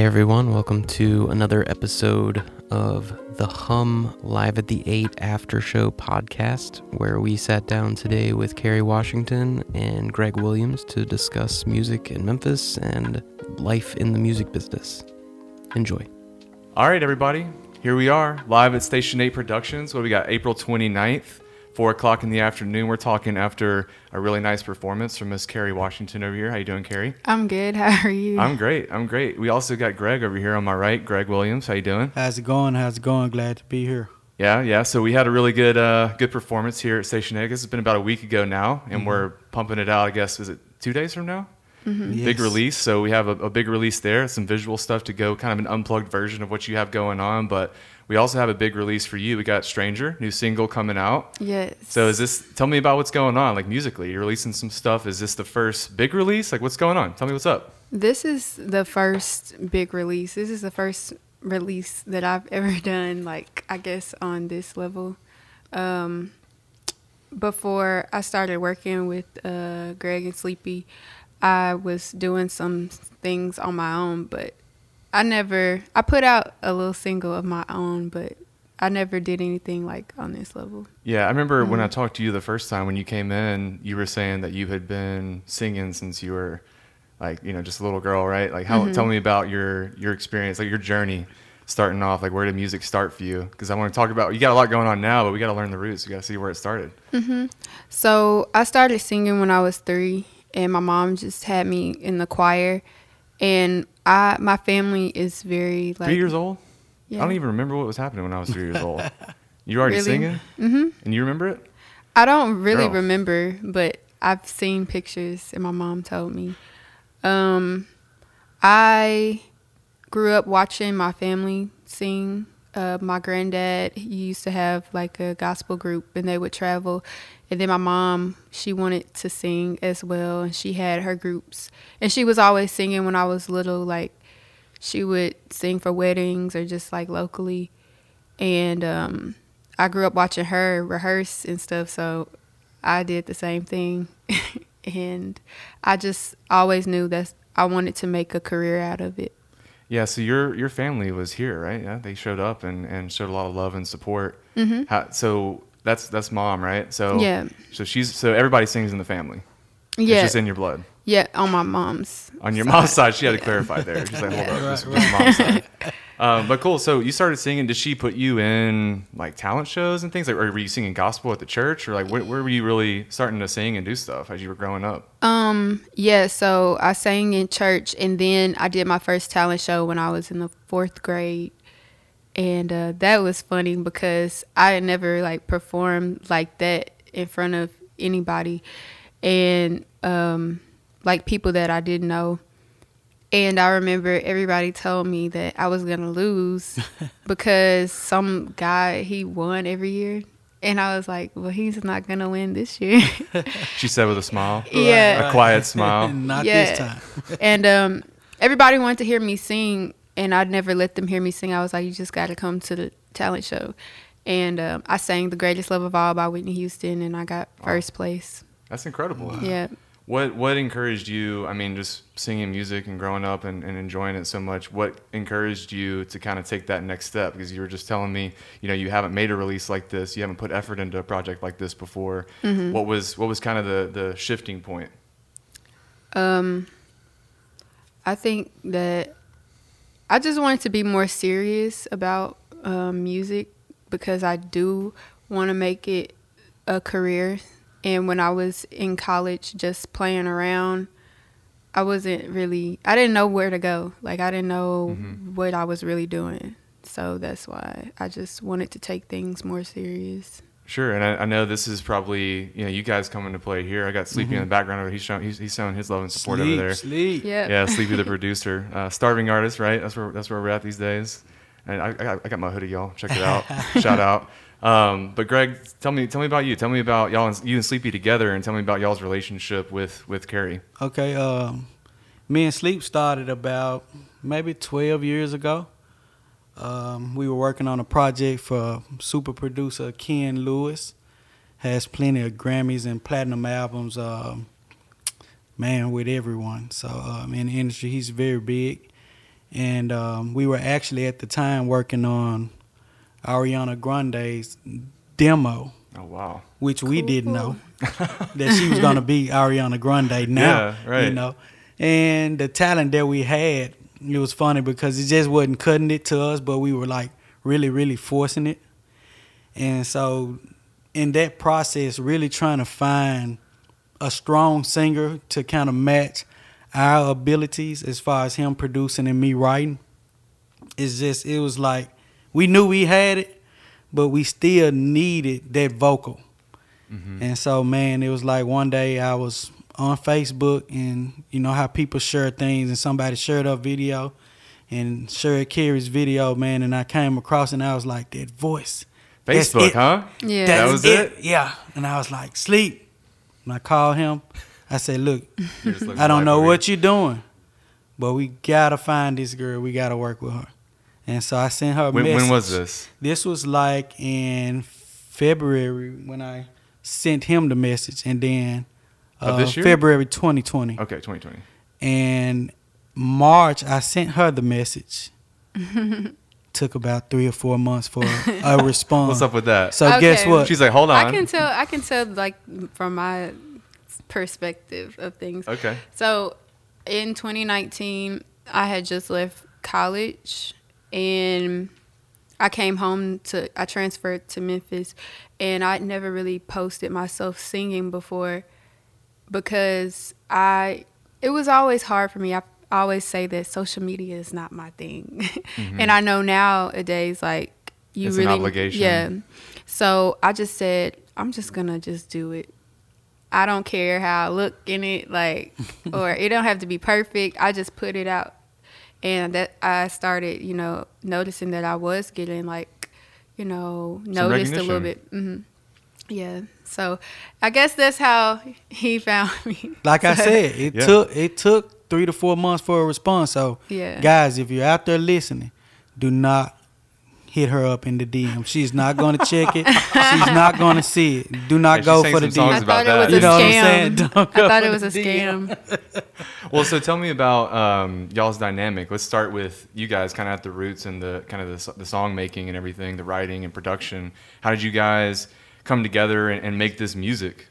Hey everyone, welcome to another episode of the Hum Live at the 8 After Show podcast, where we sat down today with Carey Washington and Greg Williams to discuss music in Memphis and life in the music business. Enjoy. All right, everybody, here we are live at Station 8 Productions. What we got? April 29th, 4 o'clock in the afternoon. We're talking after a really nice performance from Miss Carey Washington over here. How you doing, Carey? I'm good. How are you? I'm great. I'm great. We also got Greg over here on my right. Greg Williams. How you doing? How's it going? How's it going? Glad to be here. Yeah, yeah. So we had a really good, uh, good performance here at Station 8. This has been about a week ago now, and we're pumping it out. I guess is it two days from now? Big Yes. release. So we have a, a big release there. Some visual stuff to go, kind of an unplugged version of what you have going on. But we also have a big release for you. We got Stranger, new single coming out. yes. So is this? Tell me about what's going on, like musically. You're releasing some stuff. Is this the first big release? Like what's going on? Tell me what's up. this is the first big release. This is the first release that I've ever done. Like I guess on this level. Um, before I started working with uh, Greg and Sleepy, I was doing some things on my own, but I never. I put out a little single of my own, but I never did anything like on this level. Yeah, I remember when I mm-hmm. talked to you the first time when you came in, you were saying that you had been singing since you were like, you know, just a little girl, right? Like how tell mm-hmm. me about your your experience, like your journey starting off, like where did music start for you? Cuz I want to talk about you got a lot going on now, but we got to learn the roots. We got to see where it started. Mm-hmm. So I started singing when I was three, and my mom just had me in the choir, and I my family is very like 3 years old? Yeah. I don't even remember what was happening when I was 3 years old. You already Really? singing? Mhm. And you remember it? I don't really Girl. remember, but I've seen pictures, and my mom told me. Um, I grew up watching my family sing. Uh, my granddad he used to have like a gospel group, and they would travel. And then my mom, she wanted to sing as well, and she had her groups, and she was always singing when I was little. Like she would sing for weddings or just like locally, and um, I grew up watching her rehearse and stuff, so I did the same thing. and I just always knew that I wanted to make a career out of it. Yeah, so your your family was here, right? Yeah, they showed up and, and showed a lot of love and support. Mm-hmm. How, so that's that's mom, right? So Yeah. So she's so everybody sings in the family. It's Yeah, just in your blood. yeah, on my mom's. On your mom's side, she had to clarify there. She's like, hold up, this Right, this mom's side. Um, but cool. So you started singing. Did she put you in like talent shows and things? Like, were you singing gospel at the church, or like where, where were you really starting to sing and do stuff as you were growing up? Um, yeah, so I sang in church and then I did my first talent show when I was in the fourth grade. And uh, that was funny because I had never like performed like that in front of anybody and um, like people that I didn't know. And I remember everybody told me that I was gonna lose because some guy he won every year. And I was like, well, he's not gonna win this year. She said with a smile, yeah. a quiet smile. Not Yeah. this time. and um, everybody wanted to hear me sing, and I'd never let them hear me sing. I was like, you just got to come to the talent show. And um, I sang The Greatest Love of All by Whitney Houston, and I got first place. That's incredible. Yeah. What what encouraged you? I mean, just singing music and growing up and, and enjoying it so much. What encouraged you to kind of take that next step? Because you were just telling me, you know, you haven't made a release like this. You haven't put effort into a project like this before. What was what was kind of the the shifting point? Um, I think that I just wanted to be more serious about um, music because I do want to make it a career. And when I was in college, just playing around, I wasn't really, I didn't know where to go. Like, I didn't know what I was really doing. So that's why I just wanted to take things more serious. Sure, and I, I know this is probably you know you guys coming to play here. I got Sleepy in the background. Over he's showing he's, he's showing his love and support sleep, over there. sleep. Yeah. Yeah, Sleepy the producer, uh, starving artist, right? That's where that's where we're at these days. And I, I, got, I got my hoodie, y'all. Check it out. Shout out. Um, but Greg, tell me tell me about you. Tell me about y'all and you and Sleepy together, and tell me about y'all's relationship with with Carey. Okay. Um, me and Sleep started about maybe 12 years ago. Um, we were working on a project for super producer Ken Lewis. Has plenty of Grammys and platinum albums. Um, man, with everyone. So um, in the industry, he's very big. and um, we were actually at the time working on Ariana Grande's demo, Oh wow. which we didn't know that she was gonna be Ariana Grande now. Yeah, right. You know, and the talent that we had, it was funny because it just wasn't cutting it to us, but we were like really, really forcing it. And so, in that process, really trying to find a strong singer to kind of match our abilities as far as him producing and me writing. It's just, it was like we knew we had it, but we still needed that vocal. Mm-hmm. And so, man, it was like one day I was on Facebook, and you know how people share things, and somebody shared a video, and shared Carey's video, man, and I came across, and I was like, that voice. Facebook, huh? Yeah. That That's was it? Yeah. And I was like, sleep. And I called him. I said, look, You're just looking I don't know what you're doing, but we gotta find this girl. We gotta work with her. And so I sent her a When, message. when was this? This was like in February when I sent him the message, and then Of uh, this year? February 2020, Okay, 2020. and March I sent her the message. Took about three or four months for a response. What's up with that? So guess what? She's like, hold on. I can tell. I can tell, like from my perspective of things. Okay. So, in 2019, I had just left college, and I came home to. I transferred to Memphis, and I'd never really posted myself singing before, because I. It was always hard for me. I always say that social media is not my thing, and I know nowadays, like you Mm-hmm. It's an really, obligation. yeah. So I just said, I'm just gonna just do it. I don't care how I look in it, like, or it don't have to be perfect. I just put it out, and that I started, you know, noticing that I was getting like, you know, noticed a little bit. hmm Yeah. So I guess that's how he found me. like I said, it Yeah. took it took three to four months for a response. So, Yeah. guys, if you're out there listening, do not hit her up in the DM. She's not going to check it. She's not going to see it. Do not Yeah, go for the some songs I DM. about thought it was that. a You know what I'm saying? scam. Don't I go thought for it was a the DM. scam. Well, so tell me about um, y'all's dynamic. Let's start with you guys, kind of at the roots and the kind of the, the song making and everything, the writing and production. How did you guys come together and, and make this music?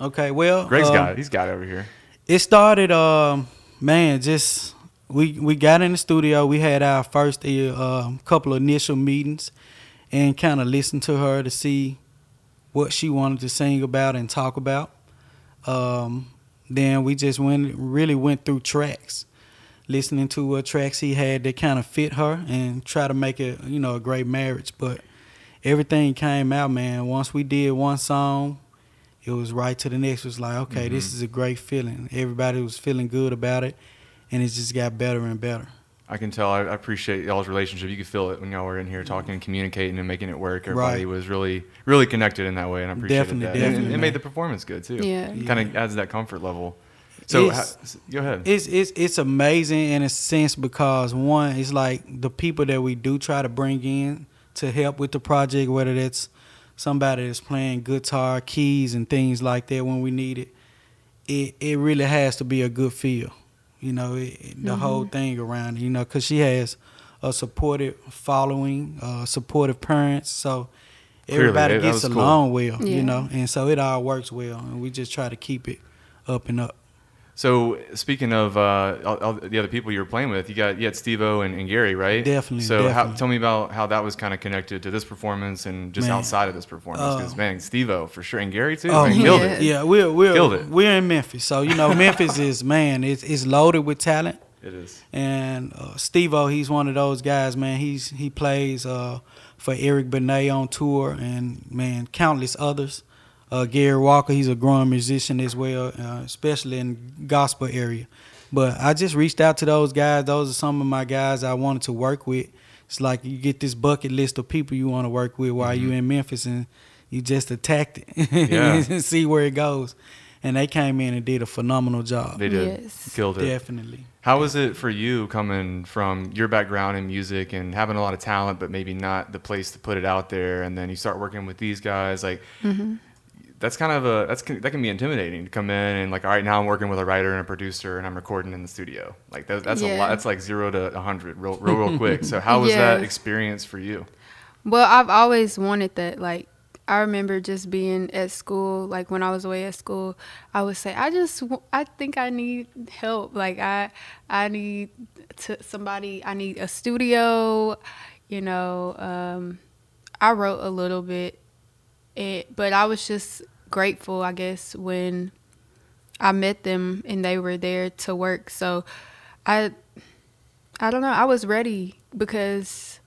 Okay, well, Greg's um, got it. He's got it over here. it started um man just we we got in the studio we had our first uh, um, couple of initial meetings and kind of listened to her to see what she wanted to sing about and talk about um, then we just went really went through tracks listening to what tracks he had that kind of fit her and try to make it you know a great marriage but everything came out man once we did one song it was right to the next. It was like, okay, this Mhm. is a great feeling. Everybody was feeling good about it, and it just got better and better. I can tell. I, I appreciate y'all's relationship. You could feel it when y'all were in here talking and communicating and making it work. Everybody Right. was really, really connected in that way, and I appreciate Definitely, that. And- and definitely, it man. made the performance good too. Yeah. Kind of adds that comfort level. So It's- ha- go ahead. It's it's it's amazing in a sense because one, it's like the people that we do try to bring in to help with the project, whether that's somebody that's playing guitar, keys, and things like that when we need it. It it really has to be a good feel, you know, it, it- the whole thing around it, you know, because she has a supportive following, uh, supportive parents, so everybody that- that gets was cool. along well, Yeah. you know, and so it all works well, and we just try to keep it up and up. So speaking of uh, all, all the other people you were playing with, you got you had Steve-O and, and Gary, right? Definitely, So How, tell me about how that was kind of connected to this performance and just Man. outside of this performance. Because Uh, man, Steve-O for sure, and Gary too. Oh, man, yeah. killed it. Yeah, we're we're Killed it. we're in Memphis, so you know Memphis is man, it's it's loaded with talent. It is. And uh, Steve-O, he's one of those guys, man. He's he plays uh, for Eric Benet on tour, and man, countless others. Uh, Gary Walker, he's a growing musician as well, uh, especially in gospel area. But I just reached out to those guys. Those are some of my guys I wanted to work with. It's like you get this bucket list of people you want to work with while you're in Memphis, and you just attacked it Yeah. and see where it goes. And they came in and did a phenomenal job. They did. Yes. Killed it. Definitely. How was it for you coming from your background in music and having a lot of talent, but maybe not the place to put it out there? And then you start working with these guys. Like, that's kind of a that's that can be intimidating to come in and like all right now I'm working with a writer and a producer and I'm recording in the studio like that, that's a lot that's like zero to a hundred real real real quick so how was Yeah. that experience for you Well, I've always wanted that. Like, I remember just being at school, like when I was away at school, I would say, I just, I think I need help. Like, I, I need to somebody, I need a studio, you know. Um, I wrote a little bit, it, but I was just grateful, I guess, when I met them and they were there to work. So, I, I don't know. I was ready because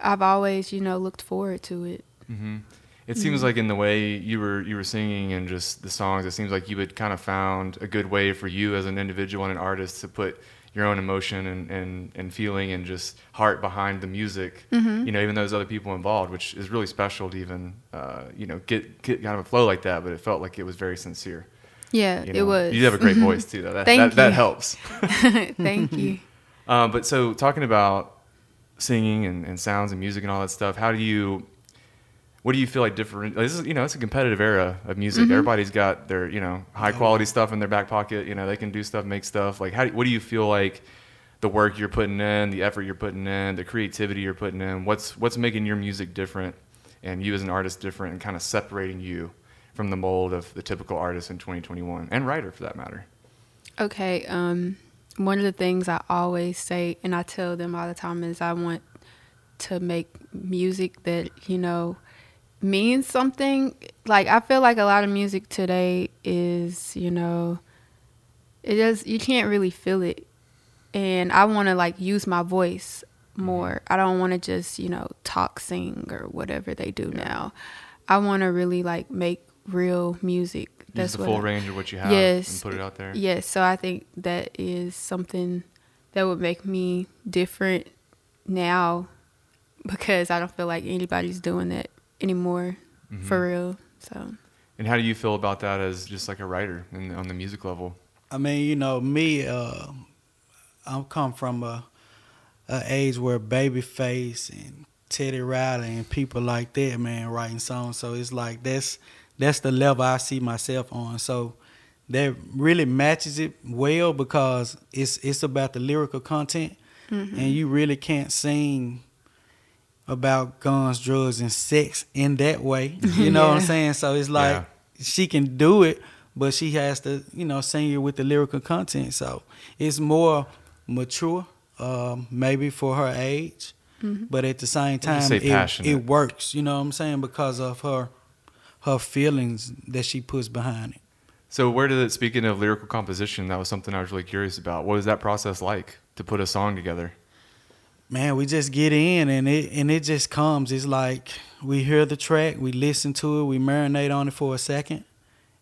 I've always, you know, looked forward to it. hmm It seems like in the way you were you were singing and just the songs, it seems like you had kind of found a good way for you as an individual and an artist to put your own emotion and, and, and feeling and just heart behind the music. You know, even though there's other people involved, which is really special to even uh, you know get get kind of a flow like that. But it felt like it was very sincere. Yeah, You it was. You have a great voice too, though. That Thank that, that helps. Thank you. Um, but so talking about singing and, and sounds and music and all that stuff, how do you, what do you feel like different? This is, you know, it's a competitive era of music. Everybody's got their, you know, high quality stuff in their back pocket. You know, they can do stuff, make stuff. Like, how, do, what do you feel like the work you're putting in, the effort you're putting in, the creativity you're putting in? What's, what's making your music different and you as an artist different and kind of separating you from the mold of the typical artist in 2021 and writer for that matter? Okay. Um, one of the things I always say, and I tell them all the time, is I want to make music that you know means something. Like I feel like a lot of music today is, you know, it does. You can't really feel it, and I want to like use my voice mm-hmm. more. I don't want to just you know talk, sing, or whatever they do now. I want to really like make real music. Use the full I- range of what you have Yes. and put it out there. Yes, so I think that is something that would make me different now because I don't feel like anybody's doing that anymore Mm-hmm. for real. So And how do you feel about that as just like a writer and on the music level? I mean, you know, me, uh, I come from a, a age where Babyface and Teddy Riley and people like that, man, writing songs. So it's like that's that's the level I see myself on. So that really matches it well because it's it's about the lyrical content, and you really can't sing about guns, drugs, and sex in that way. You know what I'm saying? So it's like Yeah. she can do it, but she has to, you know, sing it with the lyrical content. So it's more mature, um, maybe for her age, but at the same Would you say time, it, it works. You know what I'm saying? Because of her her feelings that she puts behind it. So where did it, speaking of lyrical composition, that was something I was really curious about. What was that process like to put a song together? Man, we just get in and it and it just comes. It's like we hear the track, we listen to it, we marinate on it for a second,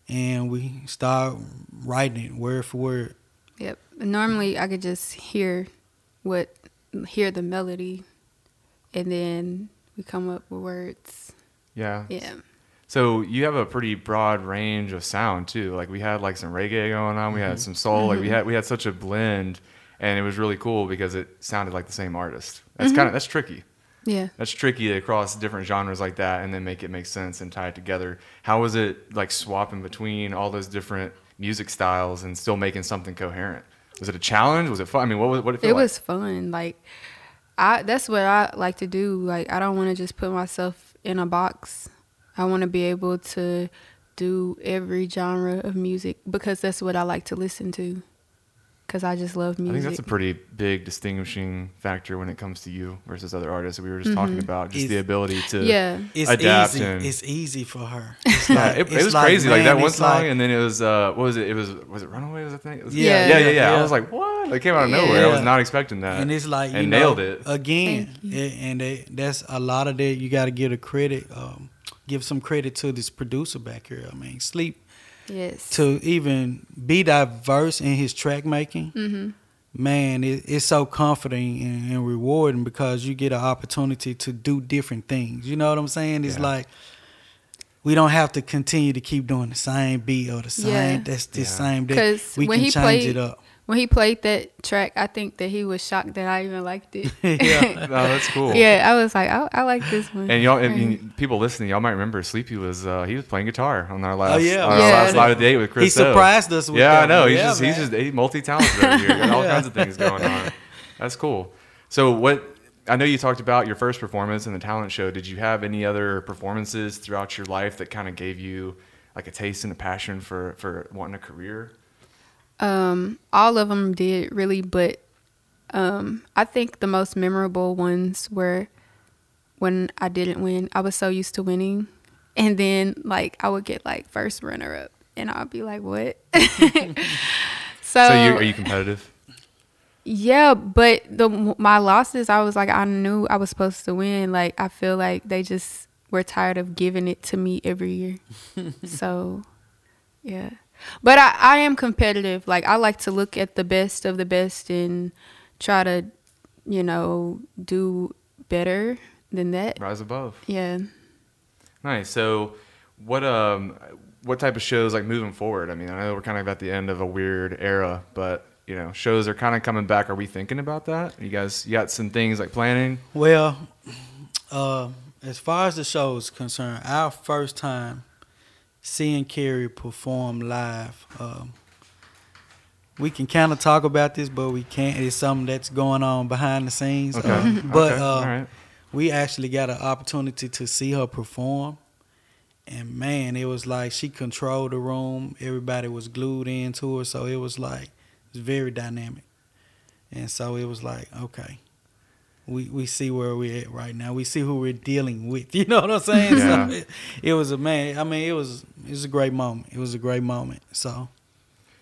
and we start writing it word for word. yep. Normally I could just hear what hear the melody and then we come up with words. Yeah. Yeah. So you have a pretty broad range of sound too. Like we had like some reggae going on, we had mm-hmm. some soul, like we mm-hmm. had we had such a blend and it was really cool because it sounded like the same artist. That's kind of mm-hmm. that's tricky. Yeah. That's tricky to cross different genres like that and then make it make sense and tie it together. How was it like swapping between all those different music styles and still making something coherent? Was it a challenge? Was it fun? I mean, what was what did it feel it like? was fun like i that's what i like to do like i don't want to just put myself in a box i want to be able to do every genre of music because that's what i like to listen to because i just love music. I think that's a pretty big distinguishing factor when it comes to you versus other artists we were just talking about. Just the ability to Mm-hmm. yeah It's adapt easy. and It's easy for her. It's yeah, like- it, it it's was crazy. Like, that one song, like- and then it was uh, what was it? It was was it Runaway? Was I think? It was, Yeah. yeah, yeah, yeah, I was like, what? It came out of Yeah. nowhere. I was not expecting that. and it's like you and know, nailed it. again. Thank you. a- And they, that's a lot of that. You got to give a credit, um, give some credit to this producer back here. I mean, Sleep yes to even be diverse in his track making. mm-hmm. Man, it, it's so comforting and, and rewarding because you get an opportunity to do different things. You know what I'm saying? It's Yeah. like we don't have to continue to keep doing the same beat or the same. Yeah. That's the Yeah. same. That 'Cause we when can he change played- it up. When he played that track, I think that he was shocked that I even liked it. yeah. No, that's cool. yeah, I was like, I, I like this one. And y'all, and, and people listening, y'all might remember Sleepy was uh, he was playing guitar on our last, yeah. on our Yeah. last live date with Chris. He O. surprised us with yeah, that I know. He's Yeah, just he's just he's multi-talented over here. Got all Yeah. kinds of things going on. That's cool. So what? I know you talked about your first performance in the talent show. Did you have any other performances throughout your life that kind of gave you like a taste and a passion for for wanting a career? Um, all of them did really, but um, I think the most memorable ones were when I didn't win. I was so used to winning, and then like I would get like first runner up, and I'd be like, "What?" so, So you are you competitive? yeah, but the my losses, I was like, I knew I was supposed to win. Like I feel like they just were tired of giving it to me every year. so, yeah. But I, I am competitive. Like I like to look at the best of the best and try to, you know, do better than that. Rise above. Yeah. Nice. So, what um, what type of shows like moving forward? I mean, I know we're kind of at the end of a weird era, but you know, shows are kind of coming back. Are we thinking about that? You guys, you got some things like planning? Well, uh, as far as the show is concerned, our first time seeing Carey perform live, um, we can kind of talk about this, but we can't. It's something that's going on behind the scenes. Okay. Um, but okay. uh, right. we actually got an opportunity to see her perform. And man, it was like she controlled the room. Everybody was glued into her. So it was like, it was very dynamic. And so it was like, okay, we, we see where we're at right now. We see who we're dealing with. You know what I'm saying? Yeah. So it, it was a man. I mean, it was it was a great moment. It was a great moment. So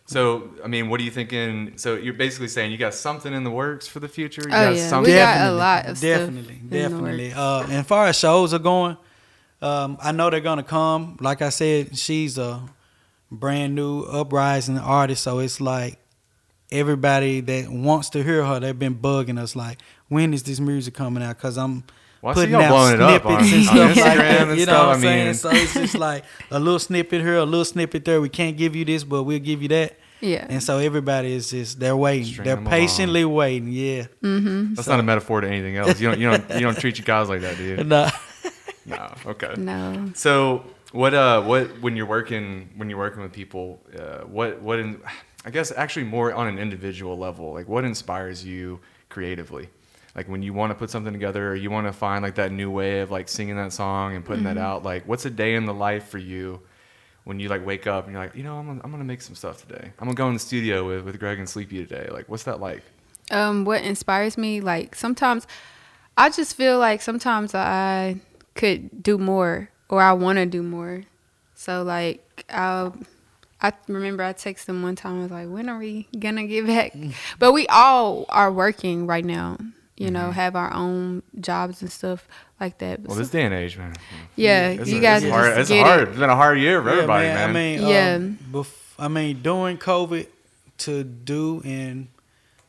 So, I mean, what are you thinking? So, you're basically saying you got something in the works for the future? You Oh, got yeah. something? We got a lot of stuff definitely, in definitely. Uh, and as far as shows are going, um, I know they're gonna come. Like I said, she's a brand new uprising artist, so it's like everybody that wants to hear her, they've been bugging us like, when is this music coming out? Because I'm Well, putting y'all out blowing up snippets on- and on stuff like that. and You know stuff. what I I'm saying? mean- So it's just like a little snippet here, a little snippet there. We can't give you this, but we'll give you that. Yeah. And so everybody is just they're waiting. Stringing they're them patiently waiting. Yeah. Mm-hmm. That's not a metaphor to anything else. You don't, you don't, you don't treat your guys like that, do you? No. No. Okay. No. So what uh what when you're working when you're working with people uh, what what in, I guess actually more on an individual level like what inspires you creatively like when you want to put something together or you want to find like that new way of like singing that song and putting that out like what's a day in the life for you when you like wake up and you're like you know I'm gonna, I'm gonna make some stuff today. I'm gonna go in the studio with with Greg and Sleepy today. Like what's that like? Um what inspires me like sometimes i just feel like sometimes i could do more or i want to do more. So like i'll i remember i texted him one time i was like when are we gonna get back? But we all are working right now you know have our own jobs and stuff like that well this day and age man yeah it's, you a- guys it's hard just it's get hard it. it's been a hard year for Yeah, everybody man. man, I mean, Yeah. um, bef- I mean, during COVID, to do and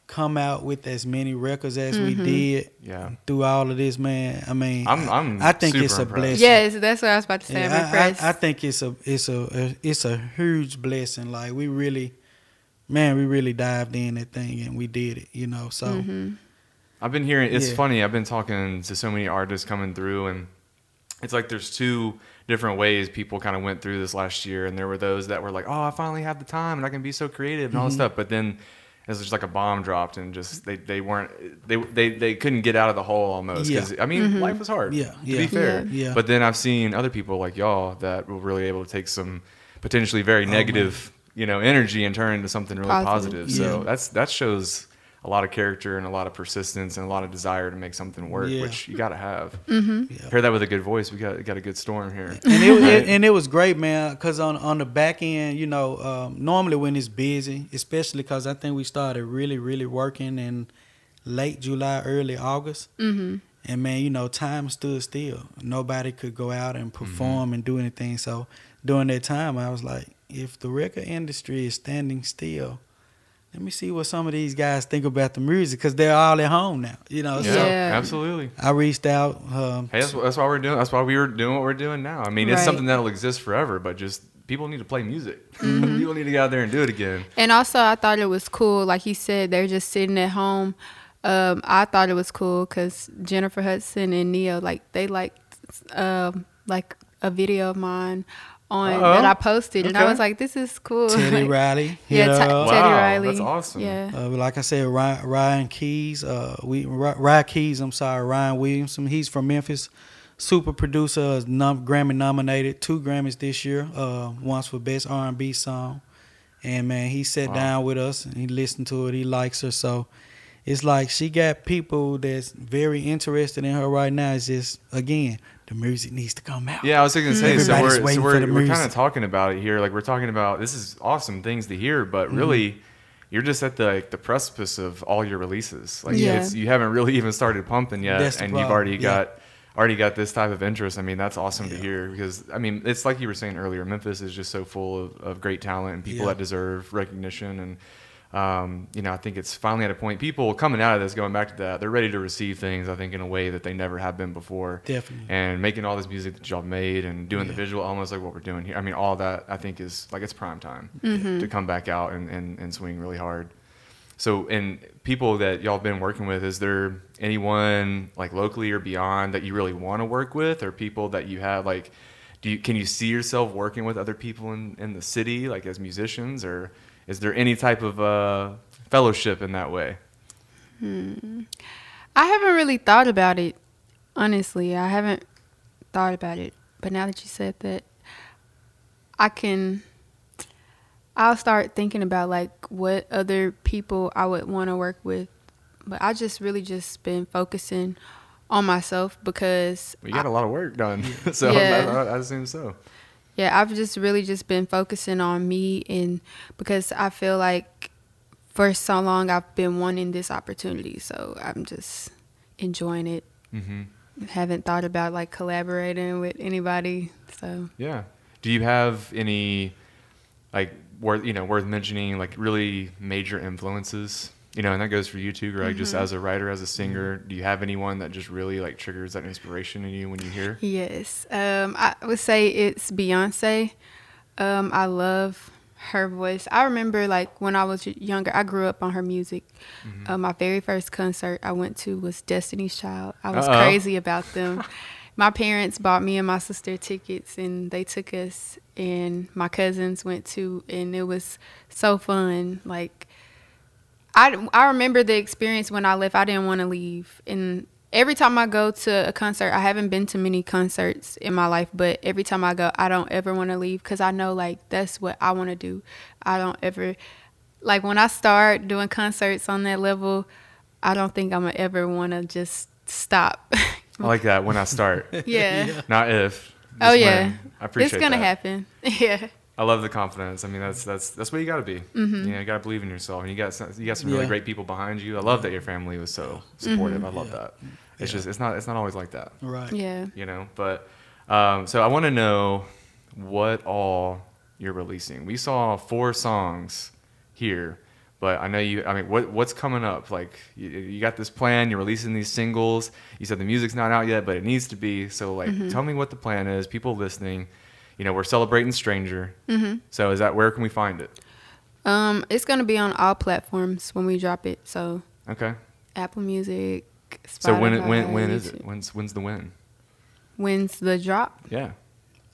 come out with as many records as we Mm-hmm. did yeah through all of this, man. I mean, I'm- I'm I think super it's a impressed. blessing. yes that's what i was about to say Yeah, i'm I- I, impressed I, think it's a it's a it's a huge blessing. Like we really, man, we really dived in that thing and we did it. You know, so Mhm. I've been hearing. It's Yeah. funny. I've been talking to so many artists coming through, and it's like there's two different ways people kind of went through this last year. And there were those that were like, "Oh, I finally have the time, and I can be so creative and all this mm-hmm. stuff." But then it's just like a bomb dropped, and just they, they weren't they, they they couldn't get out of the hole almost. Because I mean, mm-hmm. life was hard. Yeah, To yeah. be fair. Yeah. Yeah. But then I've seen other people like y'all that were really able to take some potentially very Oh, negative, you know, energy and turn it into something really Positive. positive. So Yeah. that's that shows a lot of character and a lot of persistence and a lot of desire to make something work, Yeah. which you got to have. Mm-hmm. yeah. Pair that with a good voice, we got got a good storm here. and it, Right? it and it was great, man. Cause on on the back end, you know, um, normally when it's busy, especially cause I think we started really really working in late July, early August, Mm-hmm. and man, you know, time stood still. Nobody could go out and perform and do anything. So during that time, I was like, if the record industry is standing still. Let me see what some of these guys think about the music, cause they're all at home now, you know. yeah, So absolutely. I reached out. Um, Hey, that's, that's why we're doing. That's why we were doing what we're doing now. I mean, it's Right. something that'll exist forever, but just people need to play music. Mm-hmm. people need to get out there and do it again. And also, I thought it was cool. Like he said, they're just sitting at home. Um, I thought it was cool because Jennifer Hudson and Ne-Yo, like they liked um, like a video of mine on Uh-oh. that I posted, and I was like, "This is cool." Teddy Like, Riley. yeah, hit Te- up. Teddy Wow, Riley. that's awesome. Yeah, Uh, like I said, Ryan, Ryan Keys, uh, we Ryan Keys. I'm sorry, Ryan Williamson. He's from Memphis. Super producer, is num- Grammy nominated, two Grammys this year. Uh, once for best R&B song, and man, he sat Wow. down with us and he listened to it. He likes her, so it's like she got people that's very interested in her right now. It's just again, the music needs to come out. Yeah, I was going to say. So Everybody's we're, so we're, we're kind of talking about it here. Like we're talking about this is awesome things to hear, but Mm-hmm. really, you're just at the like, the precipice of all your releases. Like Yeah. it's, you haven't really even started pumping yet, That's and you've already yeah. got already got this type of interest. I mean, that's awesome to hear because I mean, it's like you were saying earlier. Memphis is just so full of, of great talent and people Yeah. that deserve recognition and. Um, you know, I think it's finally at a point. People coming out of this, going back to that, they're ready to receive things. I think in a way that they never have been before Definitely. and making all this music that y'all made and doing the visual elements like what we're doing here. I mean, all that I think is like it's prime time to come back out and, and, and swing really hard. So, and people that y'all been working with, is there anyone like locally or beyond that you really want to work with, or people that you have like, do you can you see yourself working with other people in, in the city, like as musicians, or is there any type of uh, fellowship in that way? I haven't really thought about it. Honestly, I haven't thought about it. But now that you said that, I can. I'll start thinking about like what other people I would want to work with. But I just really just been focusing on myself because Well, you got a lot of work done, so Yeah. I, I assume so. Yeah, I've just really just been focusing on me and because I feel like for so long I've been wanting this opportunity, so I'm just enjoying it. hmm Haven't thought about like collaborating with anybody, so Yeah. Do you have any like worth you know worth mentioning like really major influences? You know, and that goes for you too, Greg. Just Mm-hmm. as a writer, as a singer, do you have anyone that just really like triggers that inspiration in you when you hear? yes, um, I would say it's Beyonce. Um, I love her voice. I remember like when I was younger, I grew up on her music. Mm-hmm. Uh, my very first concert I went to was Destiny's Child. I was Uh-oh. crazy about them. my parents bought me and my sister tickets, and they took us, and my cousins went too, and it was so fun. Like I, I remember the experience when I left. I didn't want to leave. And every time I go to a concert, I haven't been to many concerts in my life, but every time I go, I don't ever want to leave because I know like that's what I want to do. I don't ever, like when I start doing concerts on that level, I don't think I'm gonna ever want to just stop. I like that when I start, yeah. not if. Oh yeah. when. I appreciate it. It's gonna happen. yeah. I love the confidence. I mean, that's that's that's what you got to be. Mm-hmm. You know, you got to believe in yourself, and you got some, you got some really Yeah. great people behind you. I love that your family was so supportive. I love that. It's Yeah. just it's not it's not always like that. Right. Yeah. you know but um, so i want to know what all you're releasing we saw four songs here but i know you i mean what, what's coming up like you, you got this plan you're releasing these singles you said the music's not out yet but it needs to be so like tell me what the plan is people listening you know we're celebrating stranger Mm-hmm. so is that where can we find it Um, it's gonna be on all platforms when we drop it. So okay Apple Music. Spotify, so when it when when is it when's when's the win When's the drop? yeah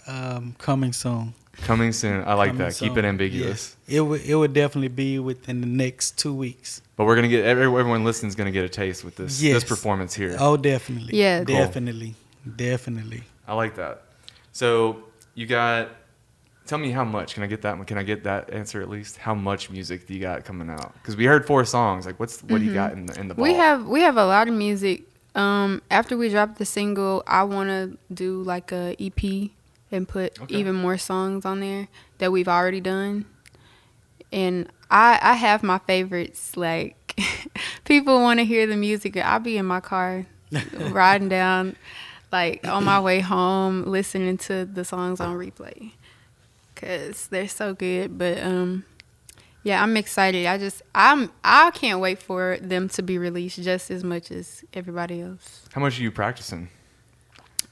Um, coming soon. coming soon i like Coming that keep soon. it ambiguous Yes. It would it would definitely be within the next two weeks. But we're gonna get every- everyone listening is gonna get a taste with this Yes. this performance here. Oh, definitely. Yeah. Cool. Definitely. Definitely. I like that. So you got. Tell me how much. Can I get that? Can I get that answer at least? How much music do you got coming out? Because we heard four songs. Like, what's what do you got in the in the Mm-hmm. We have we have a lot of music. Um, after we drop the single, I want to do like a EP and put Okay. even more songs on there that we've already done. And I I have my favorites. Like people want to hear the music. I'll be in my car riding down, like on my way home, listening to the songs on replay, cause they're so good. But um, yeah, I'm excited. I just I'm I can't wait for them to be released just as much as everybody else. How much are you practicing?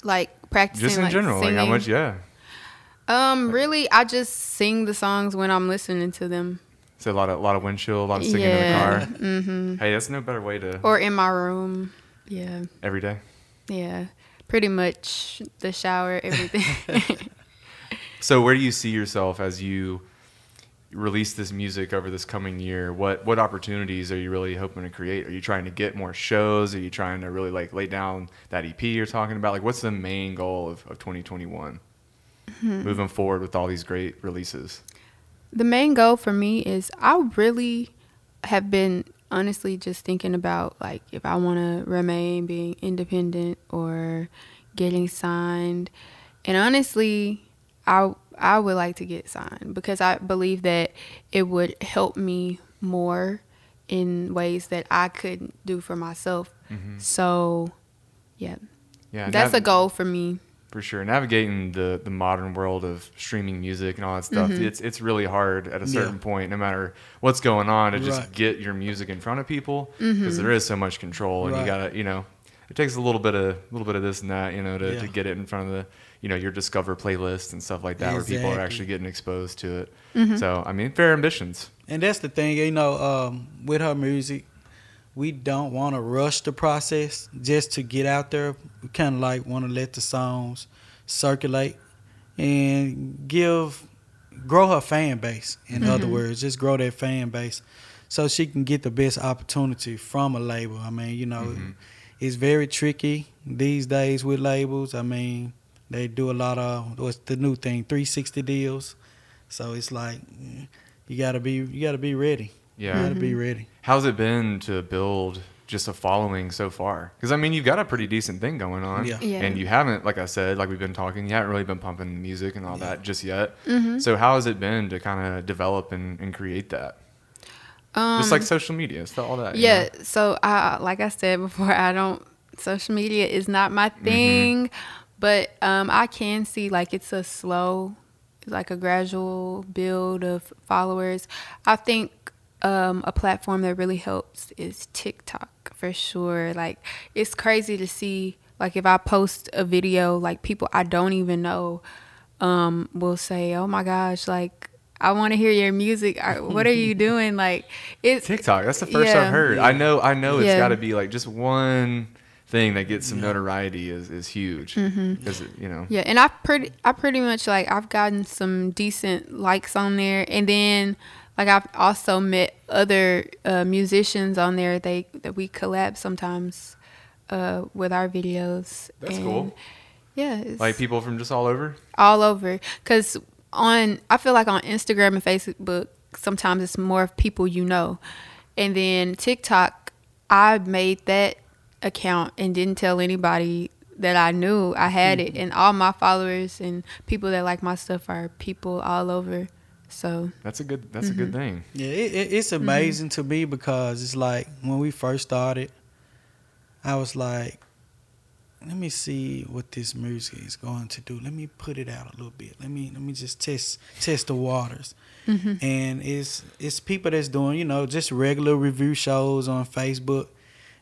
Like practicing, Just in like, general, like how much? Yeah. Um, really, I just sing the songs when I'm listening to them. So a lot of a lot of windshield, a lot of singing yeah. in the car. hmm Hey, that's no better way to Or in my room. Yeah. every day. Yeah. Pretty much the shower, everything. So where do you see yourself as you release this music over this coming year? What what opportunities are you really hoping to create? Are you trying to get more shows? Are you trying to really like lay down that EP you're talking about? Like what's the main goal of, of 2021? Mm-hmm. Moving forward with all these great releases. the main goal for me is I really have been honestly just thinking about like if I want to remain being independent or getting signed. And honestly, I I would like to get signed because I believe that it would help me more in ways that I couldn't do for myself. Mm-hmm. So, yeah, Yeah, that's nav- a goal for me. For sure. Navigating the the modern world of streaming music and all that stuff, Mm-hmm. it's it's really hard at a certain Yeah. point, no matter what's going on, to just Right. get your music in front of people because Mm-hmm. is so much control, and you gotta, you know, it takes a little bit of a little bit of this and that, you know, to, to get it in front of the, you know, your Discover playlist and stuff like that, where people are actually getting exposed to it. Mm-hmm. So I mean, fair ambitions. And that's the thing, you know, um, with her music, we don't want to rush the process just to get out there. We kind of like want to let the songs circulate and give, grow her fan base. In other mm-hmm. words, just grow that fan base so she can get the best opportunity from a label. I mean, you know, mm-hmm. it's very tricky these days with labels. I mean, they do a lot of what's the new thing, 360 deals. So it's like you gotta be you gotta be ready. Yeah. You gotta be ready. How's it been to build just a following so far? Because I mean, you've got a pretty decent thing going on, Yeah. Yeah. and you haven't, like I said, like we've been talking, you haven't really been pumping music and all that just yet. Mm-hmm. So how has it been to kind of develop and, and create that? Um, just like social media, stuff, all that. you Yeah. know? So I like I said before, I don't social media is not my Mm-hmm. thing, but um, I can see like it's a slow, like a gradual build of followers. I think um, a platform that really helps is TikTok for sure. Like it's crazy to see like if I post a video, like people I don't even know um, will say, "Oh my gosh, like." I want to hear your music. What are you doing? Like it's TikTok. That's the first Yeah. I've heard. I know. I know it's Yeah. got to be like just one thing that gets some notoriety is is huge. Because you know. Mm-hmm. Yeah, and I pretty I pretty much like I've gotten some decent likes on there, and then like I've also met other uh, musicians on there. They that we collab sometimes uh, with our videos. That's and cool. Yeah, Like people from just all over. all over. Cause on I feel like on Instagram and Facebook sometimes it's more of people you know, and then TikTok I made that account and didn't tell anybody that I knew I had it, and all my followers and people that like my stuff are people all over. So That's a good. That's a good Mm-hmm. thing. Yeah, it, it, it's amazing to me because it's like when we first started, I was like, let me see what this music is going to do. Let me put it out a little bit. Let me let me just test test the waters. And it's it's people that's doing you know just regular review shows on Facebook,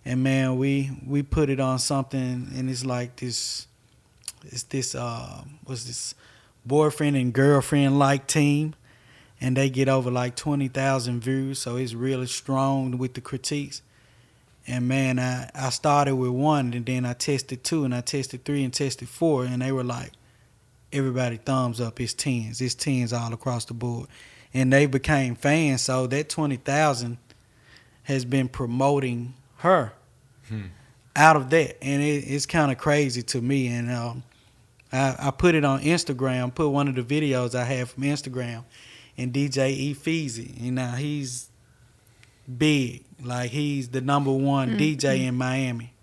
and man, we we put it on something, and it's like this, it's this uh, what's this, boyfriend and girlfriend like team and they get over like 20,000 views, so it's really strong with the critiques. And man, I, I started with one, and then I tested two, and I tested three, and tested four, and they were like, everybody thumbs up, it's tens, it's tens all across the board. And they became fans, so that 20,000 has been promoting her out of that. And it, it's kind of crazy to me. And um, I, I put it on Instagram, put one of the videos I have from Instagram, and DJ E Feezy. You know, he's big. Like he's the number one mm-hmm. DJ in Miami.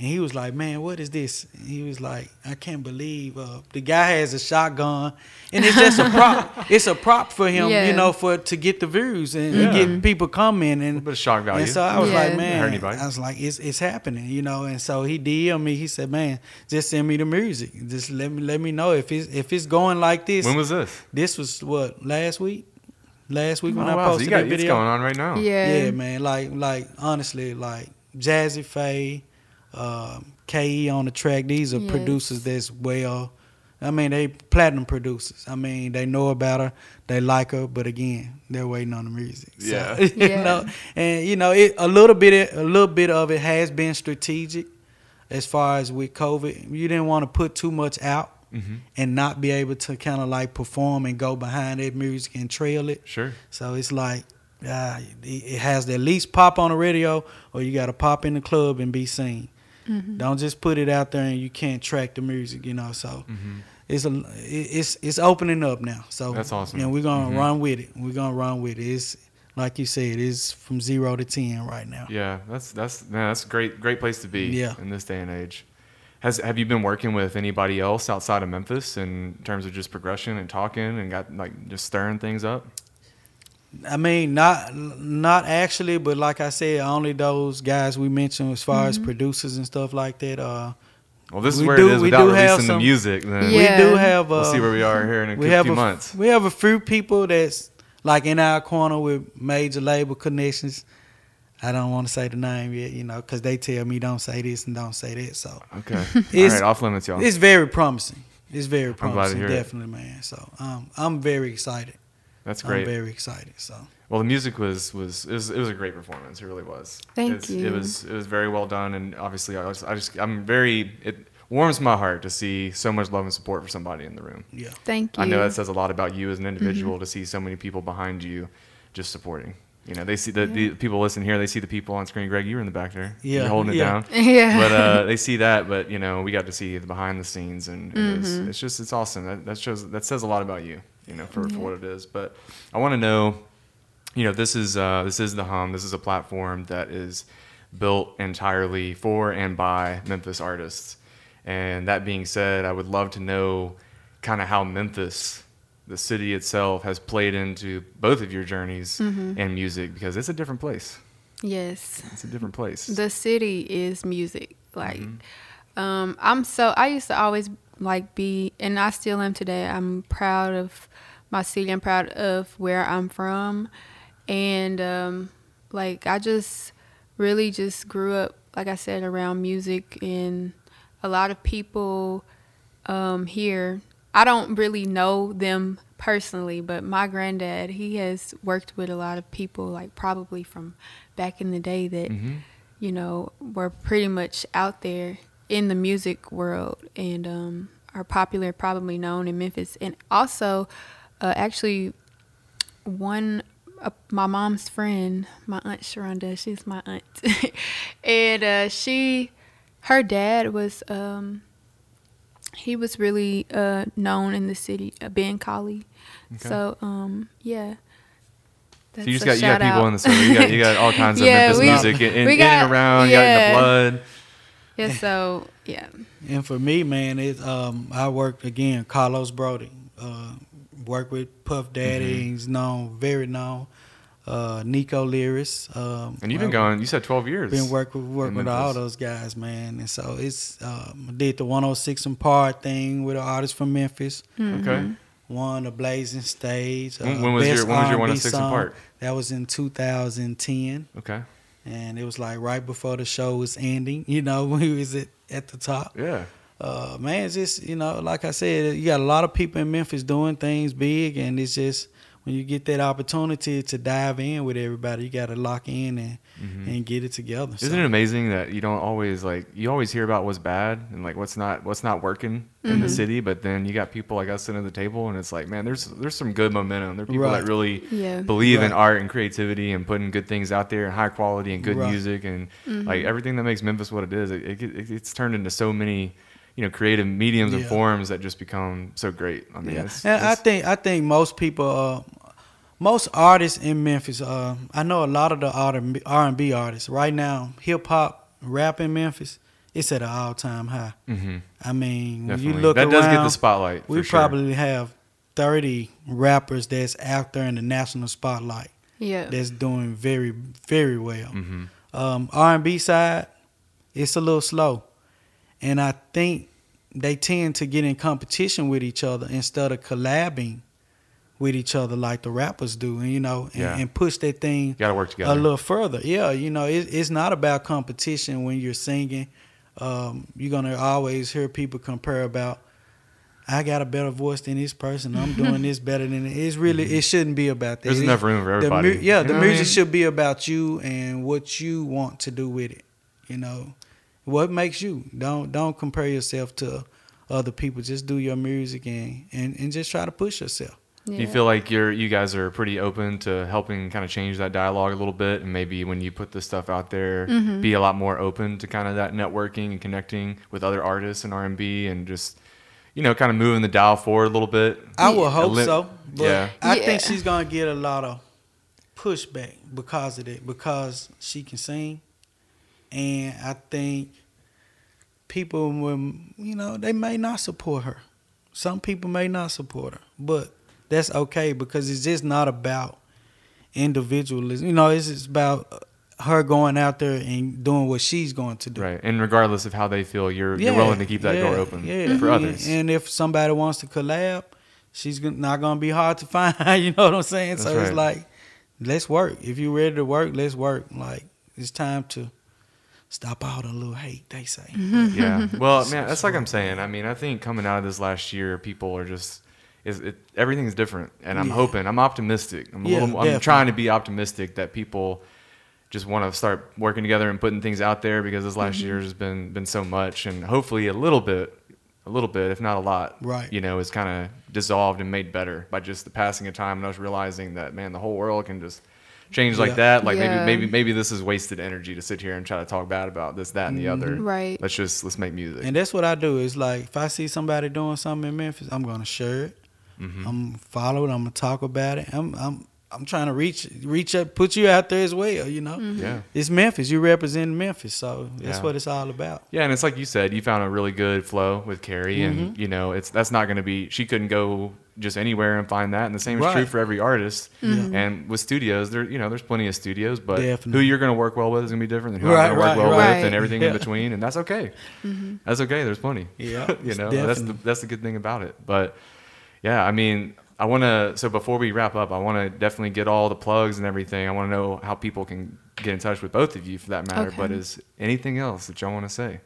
And he was like, "Man, what is this?" And he was like, "I can't believe uh, the guy has a shotgun, and it's just a prop. it's a prop for him, Yeah. you know, for to get the views and, Yeah. and get people coming and little bit of shock value. and so I was Yeah. like, Didn't man, anybody. I was like, it's it's happening, you know. And so he DM'd me. He said, man, just send me the music. Just let me let me know if it's if it's going like this. when was this? this was what last week? Last week when oh, I wow. So posted you got that it's video. going on right now. yeah, Yeah, man. Like like honestly, like Jazze Pha, um, Ke on the track. These are Yes. producers that's well I mean, they platinum producers. I mean, they know about her, they like her, but again, they're waiting on the music. So, Yeah. you Yeah. know, and you know, it a little bit, a little bit of it has been strategic, as far as with COVID. You didn't want to put too much out Mm-hmm. and not be able to kind of like perform and go behind that music and trail it. Sure. So it's like uh, it it has to at least pop on the radio, or you got to pop in the club and be seen. Mm-hmm. Don't just put it out there and you can't track the music, you know. So Mm-hmm. it's a it's it's opening up now. So That's awesome. Yeah, we're gonna Mhm. run with it. We're gonna run with it. It's like you said, it's from zero to ten right now. Yeah, that's that's man, that's a great great place to be Yeah. in this day and age. Has have you been working with anybody else outside of Memphis in terms of just progression and talking and got like just stirring things up? I mean, not not actually, but like I said, only those guys we mentioned as far as producers and stuff like that. Uh, Well, this is We where do- it is we without do have releasing the some- music. Then Yeah. We do have. Uh, we'll see where we are here in a we few have a, months. We have a few people that's like in our corner with major label connections. I don't want to say the name yet, you know, because they tell me don't say this and don't say that. So Okay, all It's- right, off limits, y'all. it's very promising. It's very glad to promising, hear it. definitely, man. So um, I'm very excited. That's I'm great. very excited. So Well, the music was was it, was it was a great performance. It really was. Thank It's- you. It was it was very well done, and obviously, I, was, I just I'm very it warms my heart to see so much love and support for somebody in the room. yeah, Thank you. I know that says a lot about you as an individual Mm-hmm. to see so many people behind you, just supporting. You know, they see the, the people listen here. They see the people on screen. Greg, you were in the back there. Yeah, You're holding it yeah. down. yeah. But uh, they see that. But you know, we got to see the behind the scenes, and it is, Mm-hmm. it's just it's awesome. That, that shows that says a lot about you. You know, for, for what it is. But I want to know. You know, this is uh, this is the hum. This is a platform that is built entirely for and by Memphis artists. And that being said, I would love to know kind of how Memphis, the city itself, has played into both of your journeys and music because it's a different place. yes. It's a different place. The city is music. Like, Mm-hmm. um, I'm so I used to always like be, and I still am today. I'm proud of my city. I'm proud of where I'm from, and um, like I just really just grew up, like I said, around music and a lot of people um, here. I don't really know them personally, but my granddad, he has worked with a lot of people, like probably from back in the day that, Mm-hmm. you know, were pretty much out there in the music world and um, are popular, probably known in Memphis. And also, uh, actually, one uh, my mom's friend, my aunt Sharonda, she's my aunt, and uh, she, her dad was, um, he was really uh, known in the city, uh, Ben Colley. Okay. So um, yeah. So you just a got you got people out. in the city. You got you got all kinds of Memphis we- music in, in, we in and around. You got in the blood. Yeah. So yeah. and for me, man, it um, I worked again. Carlos Broady, uh, worked with Puff Daddy. Mm-hmm. He's known, very known. Uh, Nico Lyris. Um, And you've been I- going. You said twelve years. Been working work in with all those guys, man, and so it's um, I did the 106 and Park thing with an artist from Memphis. Mm-hmm. Okay. Won the Blazing Stage. When- uh, when was your- Best when was your R&B 106 and. Park? That was in 2010, Okay. and it was like right before the show was ending. You know, when we was at, at the top. Yeah. Uh, man, it's just you know, like I said, you got a lot of people in Memphis doing things big, and it's just when you get that opportunity to dive in with everybody, you got to lock in and and get it together. Isn't So- it amazing that you don't always like you always hear about what's bad and like what's not what's not working in Mm-hmm. the city, but then you got people like us sitting at the table and it's like, man, there's there's some good momentum. There are people Right. that really Yeah. believe in art and creativity and putting good things out there and high quality and good Right. music and Mm-hmm. like everything that makes Memphis what it is. It, it, it- it's turned into so many you know creative mediums and Yeah. forms that just become so great. I mean, Yeah, it's, and I think I think most people, uh, most artists in Memphis. Uh, I know a lot of the R and B artists right now. Hip hop, rap in Memphis, it's at an all time high. Mhm. I mean, when you Definitely. look that around, does get the spotlight. we for sure. probably have thirty rappers that's out there in the national spotlight Yeah. that's doing very very well. Mhm. Um, R and B side, it's a little slow, and I think they tend to get in competition with each other instead of collabing with each other like the rappers do, and you know, and, Yeah. and push that thing You got to work together. a little further. Yeah, you know, it, it's not about competition when you're singing. Um, you're gonna always hear people compare about. I got a better voice than this person. I'm doing this better than it. It's really it shouldn't be about that. There's enough room for the everybody. mu- yeah, You the what I music mean? should be about you and what you want to do with it. You know, what makes you. Don't don't compare yourself to other people. Just do your music and and, and just try to push yourself. Do you feel like you're you guys are pretty open to helping kind of change that dialogue a little bit, and maybe when you put this stuff out there, Mm-hmm. be a lot more open to kind of that networking and connecting with other artists in R and B, and just you know kind of moving the dial forward a little bit. I would hope Lim- so. But yeah. I Yeah. think she's gonna get a lot of pushback because of it, because she can sing. And I think people will you know, they may not support her. Some people may not support her. But that's okay because it's just not about individualism. You know, it's just about her going out there and doing what she's going to do. Right, and regardless of how they feel, you're you're willing to keep that door open yeah. for And- others. And if somebody wants to collab, she's not gonna be hard to find. you know what I'm saying? That's so it's like, let's work. If you're ready to work, let's work. Like it's time to stop all the little hate they say. yeah. Well, man, that's like I'm saying. I mean, I think coming out of this last year, people are just is it everything's different, and I'm Yeah. hoping, I'm optimistic. I'm, a little, I'm definitely. trying to be optimistic that people just want to start working together and putting things out there because this last Mm-hmm. year has been been so much, and hopefully a little bit, a little bit, if not a lot, Right. You know, is kind of dissolved and made better by just the passing of time and us realizing that man, the whole world can just change like Yeah. that. Like Yeah. maybe maybe maybe this is wasted energy to sit here and try to talk bad about this, that, and the other. Right. Let's just let's make music. And that's what I do. Is like if I see somebody doing something in Memphis, I'm gonna share it. Mm-hmm. I'm gonna follow it. I'm gonna talk about it. I'm I'm I'm trying to reach reach up, put you out there as well. You know, Yeah. it's Memphis. You represent Memphis, so that's Yeah. what it's all about. Yeah, and it's like you said, you found a really good flow with Carey, and Mm-hmm. you know, it's that's not going to be. She couldn't go just anywhere and find that, and the same is true for every artist. Mm-hmm. And with studios, there you know, there's plenty of studios, but Definitely. who you're going to work well with is going to be different than who Right, I'm going to work well right. with, and everything in between, and that's okay. That's okay. There's plenty. Yeah, you it's know, that's the that's the good thing about it. But yeah, I mean, I want to. So before we wrap up, I want to definitely get all the plugs and everything. I want to know how people can get in touch with both of you, for that matter. Okay. But is anything else that y'all want to say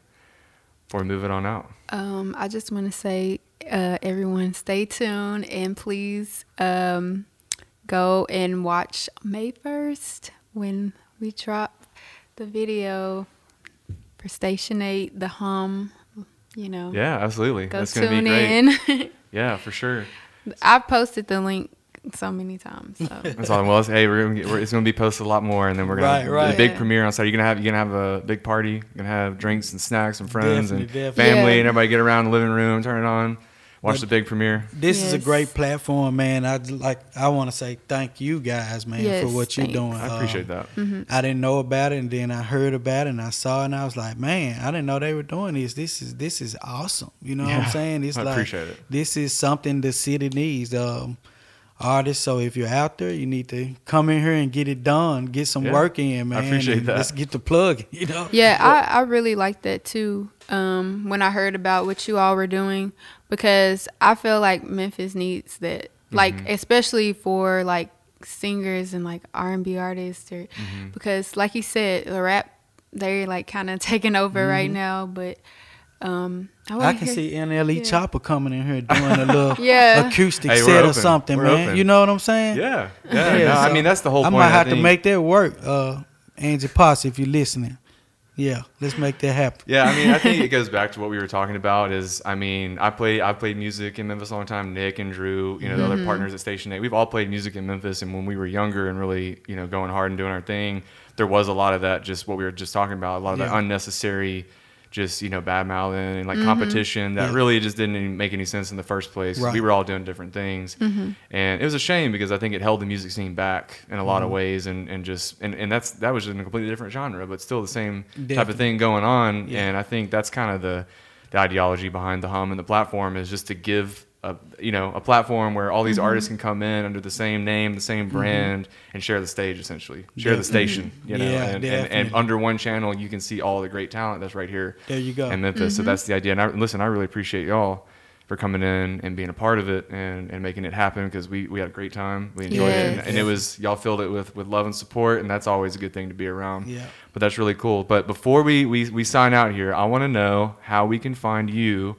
before we move it on out? Um, I just want to say, uh, everyone, stay tuned and please um, go and watch May first when we drop the video for Station Eight, the hum. You know, Yeah, absolutely. go That's gonna be tune great. in. Yeah, for sure. I've posted the link so many times. So. That's all. Well, it's, hey, we're gonna get, we're, it's gonna be posted a lot more, and then we're gonna Right, have right. the big Yeah. premiere on Saturday. You're gonna have you're gonna have a big party. You're gonna have drinks and snacks and friends and Definitely, definitely. family, Yeah. and everybody get around the living room, turn it on, watch But- the big premiere. This is a great platform, man. I like. I want to say thank you guys, man, Yes, for what you're doing. I appreciate Um, that. I didn't know about it, and then I heard about it, and I saw it, and I was like, man, I didn't know they were doing this. This is this is awesome. You know what I'm saying? It's I like appreciate it. this is something the city needs. Um, artists. So if you're out there, you need to come in here and get it done. Get some Yeah, work in, man. I appreciate and that. Let's get the plug. You know. Yeah, I, I really like that too. Um, when I heard about what you all were doing, because I feel like Memphis needs that, like Mm-hmm. especially for like singers and like R and B artists, or Mm-hmm. because like you said, the rap they're like kind of taking over right now. But um, I, I can hear- see NLE yeah. Chopper coming in here doing a little Yeah. acoustic Hey, we're set or something, We're man. open. You know what I'm saying? Yeah, yeah. no, I mean, that's the whole I point. might have to make that work, uh, Angie Posse, if you're listening. Yeah, let's make that happen. Yeah, I mean, I think it goes back to what we were talking about. Is I mean, I play I played music in Memphis a long time. Nick and Drew, you know, the other partners at Station Eight, we've all played music in Memphis. And when we were younger and really, you know, going hard and doing our thing, there was a lot of that. Just what we were just talking about, a lot of that unnecessary, just you know, bad mouthing and like mm-hmm. competition that Yeah. really just didn't make any sense in the first place. Right. We were all doing different things, mm-hmm. and it was a shame because I think it held the music scene back in a lot of mm-hmm. ways, and and just and, and that's that was in a completely different genre, but still the same type of thing going on. Yeah. And I think that's kind of the, the ideology behind the hum and the platform is just to give a you know a platform where all these mm-hmm. artists can come in under the same name, the same mm-hmm. brand, and share the stage essentially, share the Def- mm-hmm. station. You know, Yeah, and, and, and under one channel you can see all the great talent that's right here There you go. in Memphis. So that's the idea. And I, listen, I really appreciate y'all for coming in and being a part of it and, and making it happen because we, we had a great time. We enjoyed it. And, and it was, y'all filled it with, with love and support. And that's always a good thing to be around. Yeah. But that's really cool. But before we, we, we sign out here, I want to know how we can find you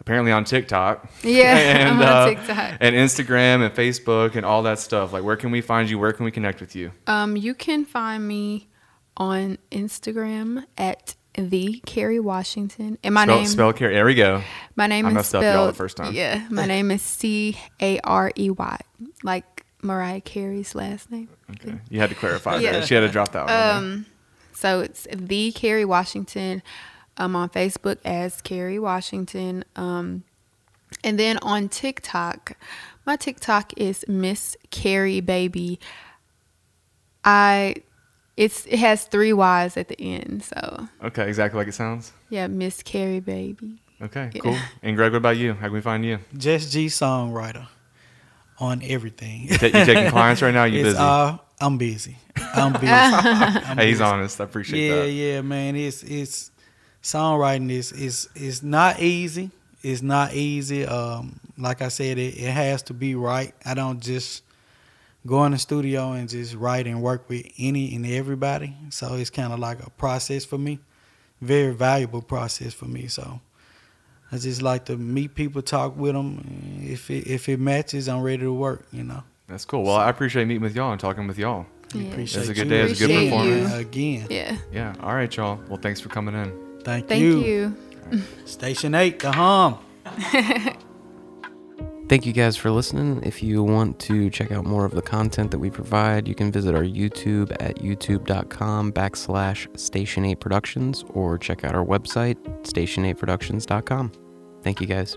apparently on TikTok. Yeah, and, I'm on uh, TikTok. and Instagram and Facebook and all that stuff. Like, where can we find you? Where can we connect with you? Um, you can find me on Instagram at the Carey Washington, and my spell, name spell Carey. There we go. my name is. I is messed up y'all the first time. yeah. My name is C A R E Y, like Mariah Carey's last name. Okay. You had to clarify Yeah. that. She had to drop that one. Um, so it's the Carey Washington. Um, on Facebook as Carey Washington. Um, and then on TikTok, my TikTok is Miss Carey Baby. I, it's it has three Y's at the end. So Okay, exactly like it sounds. yeah, Miss Carey Baby. Okay, Yeah. cool. And Greg, what about you? How can we find you? Just G songwriter on everything. Ta- You taking clients right now? You it's busy? all I'm busy. I'm busy. I'm hey, he's honest. I appreciate Yeah, that. Yeah, yeah, man. It's it's songwriting is is is not easy. It's not easy. Um, like I said, it, it has to be right. I don't just go in the studio and just write and work with any and everybody. So it's kind of like a process for me. Very valuable process for me. So I just like to meet people, talk with them. If it if it matches, I'm ready to work. You know. That's cool. Well, I appreciate meeting with y'all and talking with y'all. Yeah. Appreciate It's a good you. day. It's a good performance. you. Again, Yeah. Yeah. All right, y'all. Well, thanks for coming in. Thank, Thank you. you. Station eight, the hum. Thank you guys for listening. If you want to check out more of the content that we provide, you can visit our YouTube at youtube.com backslash Station 8 Productions or check out our website, station8productions.com. Thank you guys.